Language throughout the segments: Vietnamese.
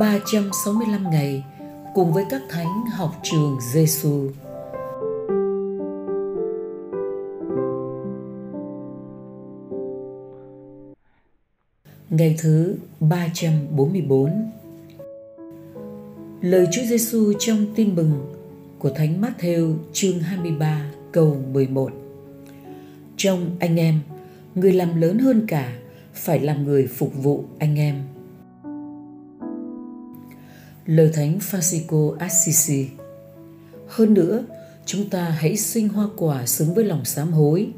365 ngày cùng với các thánh học trường Giêsu. Ngày thứ 344 Lời Chúa Giêsu trong tin mừng của Thánh Matthew chương 23 câu 11 Trong anh em, người làm lớn hơn cả phải làm người phục vụ anh em. Lời Thánh Francisco Assisi Hơn nữa, chúng ta hãy sinh hoa quả xứng với lòng sám hối.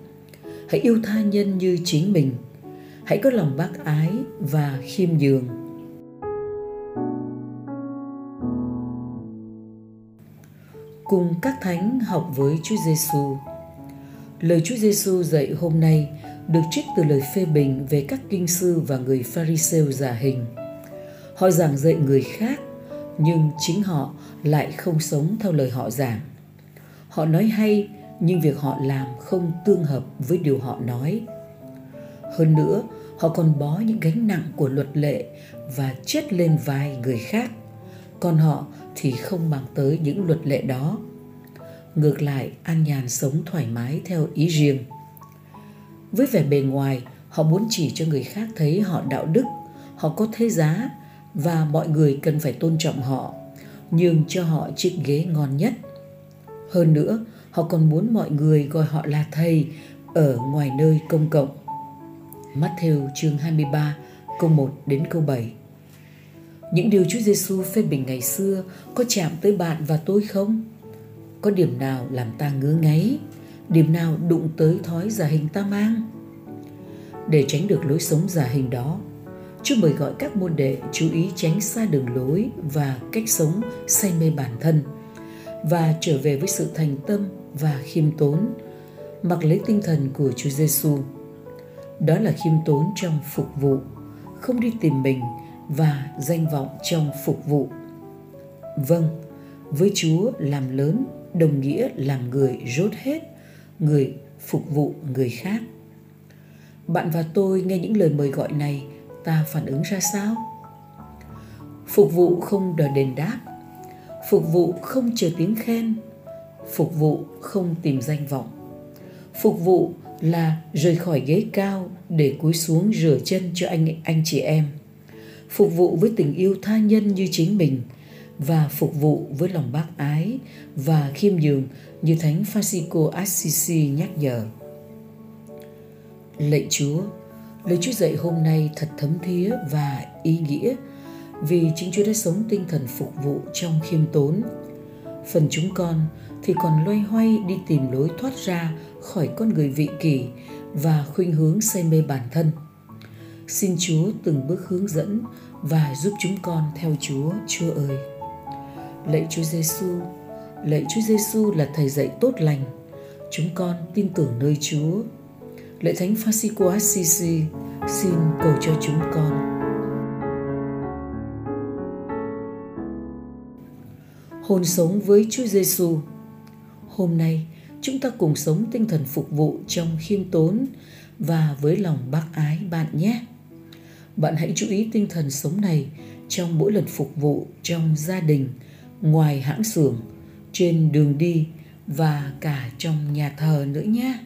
Hãy yêu tha nhân như chính mình. Hãy có lòng bác ái và khiêm nhường. Cùng các thánh học với Chúa Giêsu. Lời Chúa Giêsu dạy hôm nay được trích từ lời phê bình về các kinh sư và người Pharisêu giả hình. Họ giảng dạy người khác nhưng chính họ lại không sống theo lời họ giảng. Họ nói hay nhưng việc họ làm không tương hợp với điều họ nói. Hơn nữa, họ còn bó những gánh nặng của luật lệ và chết lên vai người khác. Còn họ thì không mang tới những luật lệ đó. Ngược lại, an nhàn sống thoải mái theo ý riêng. Với vẻ bề ngoài, họ muốn chỉ cho người khác thấy họ đạo đức, họ có thế giá và mọi người cần phải tôn trọng họ, nhường cho họ chiếc ghế ngon nhất. Hơn nữa, họ còn muốn mọi người gọi họ là thầy ở ngoài nơi công cộng. Matthew chương 23 câu 1 đến câu 7 Những điều Chúa Giêsu phê bình ngày xưa có chạm tới bạn và tôi không? Có điểm nào làm ta ngứa ngáy? Điểm nào đụng tới thói giả hình ta mang? Để tránh được lối sống giả hình đó, Chúa mời gọi các môn đệ chú ý tránh xa đường lối và cách sống say mê bản thân và trở về với sự thành tâm và khiêm tốn, mặc lấy tinh thần của Chúa Giêsu. Đó là khiêm tốn trong phục vụ, không đi tìm mình và danh vọng trong phục vụ. Vâng, với Chúa làm lớn đồng nghĩa làm người rốt hết, người phục vụ người khác. Bạn và tôi nghe những lời mời gọi này ta phản ứng ra sao? Phục vụ không đòi đền đáp. Phục vụ không chờ tiếng khen. Phục vụ không tìm danh vọng. Phục vụ là rời khỏi ghế cao để cúi xuống rửa chân cho anh anh chị em. Phục vụ với tình yêu tha nhân như chính mình và phục vụ với lòng bác ái và khiêm nhường như thánh Francisco Assisi nhắc nhở. Lạy Chúa, Lời Chúa dạy hôm nay thật thấm thía và ý nghĩa vì chính Chúa đã sống tinh thần phục vụ trong khiêm tốn. Phần chúng con thì còn loay hoay đi tìm lối thoát ra khỏi con người vị kỷ và khuynh hướng say mê bản thân. Xin Chúa từng bước hướng dẫn và giúp chúng con theo Chúa, Chúa ơi. Lạy Chúa Giêsu, lạy Chúa Giêsu là thầy dạy tốt lành. Chúng con tin tưởng nơi Chúa Lạy Thánh Francisco Assisi xin cầu cho chúng con. Hồn sống với Chúa Giêsu. Hôm nay, chúng ta cùng sống tinh thần phục vụ trong khiêm tốn và với lòng bác ái bạn nhé. Bạn hãy chú ý tinh thần sống này trong mỗi lần phục vụ trong gia đình, ngoài hãng xưởng, trên đường đi và cả trong nhà thờ nữa nhé.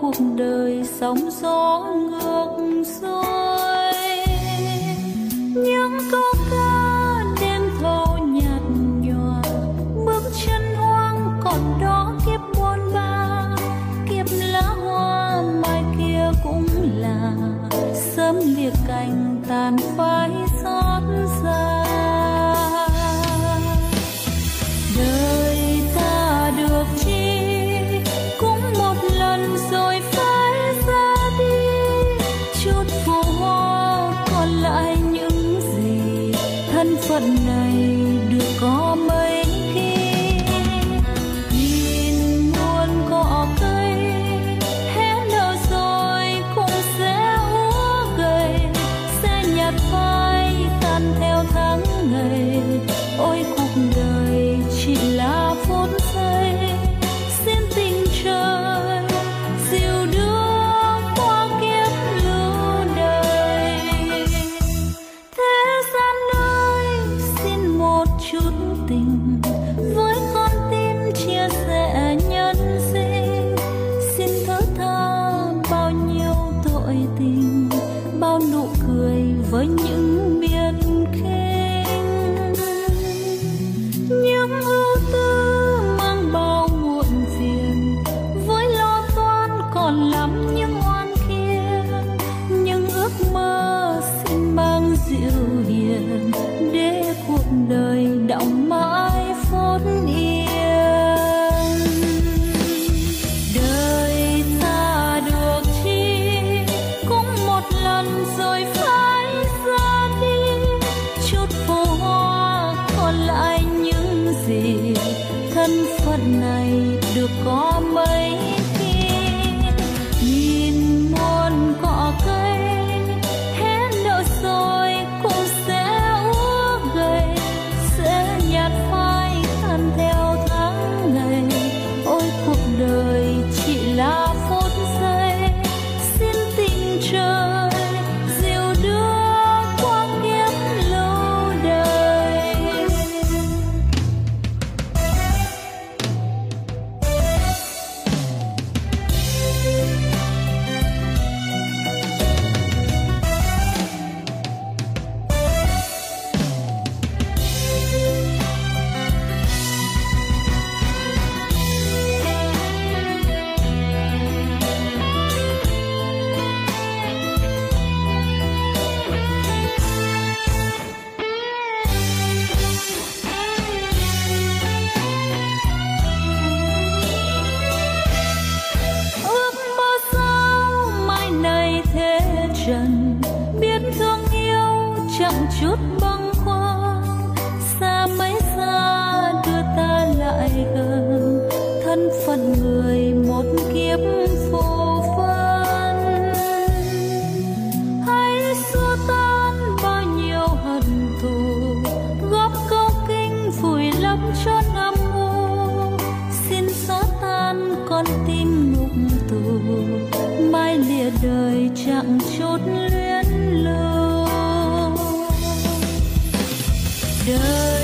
cuộc đời sóng gió ngược xuôi. Những câu ca đêm thâu nhạt nhòa, bước chân hoang còn đó kiếp buồn ba. Kiếp lá hoa mai kia cũng là, sớm liệt cành tàn phai gió phận này được có mấy dịu hiền, để cuộc đời đọng mãi phút yên. Đời ta được chi, cũng một lần rồi phải ra đi. Chút phù hoa còn lại những gì thân phận này được có mấy phận người một kiếp phù phân hãy xua tan bao nhiêu hận thù, góp câu kinh vùi lấp cho năm u xin xóa tan con tim ngục tù, mai lìa đời chẳng chốt luyến lưu. Đời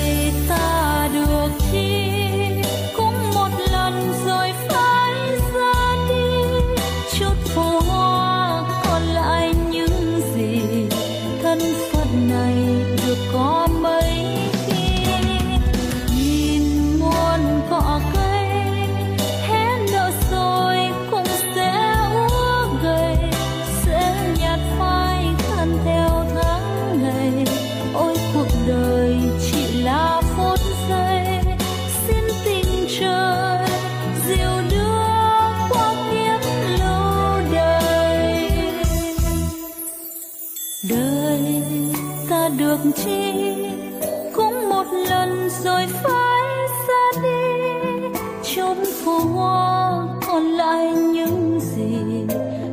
rồi phải xa đi. Chốn phố hoa còn lại những gì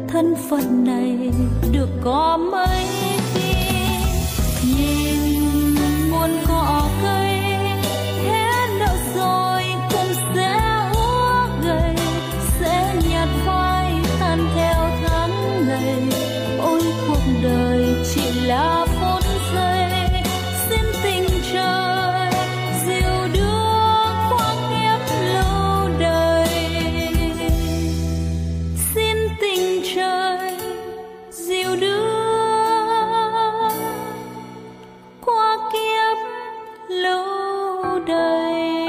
thân phận này được có mấy khi nhìn Bye.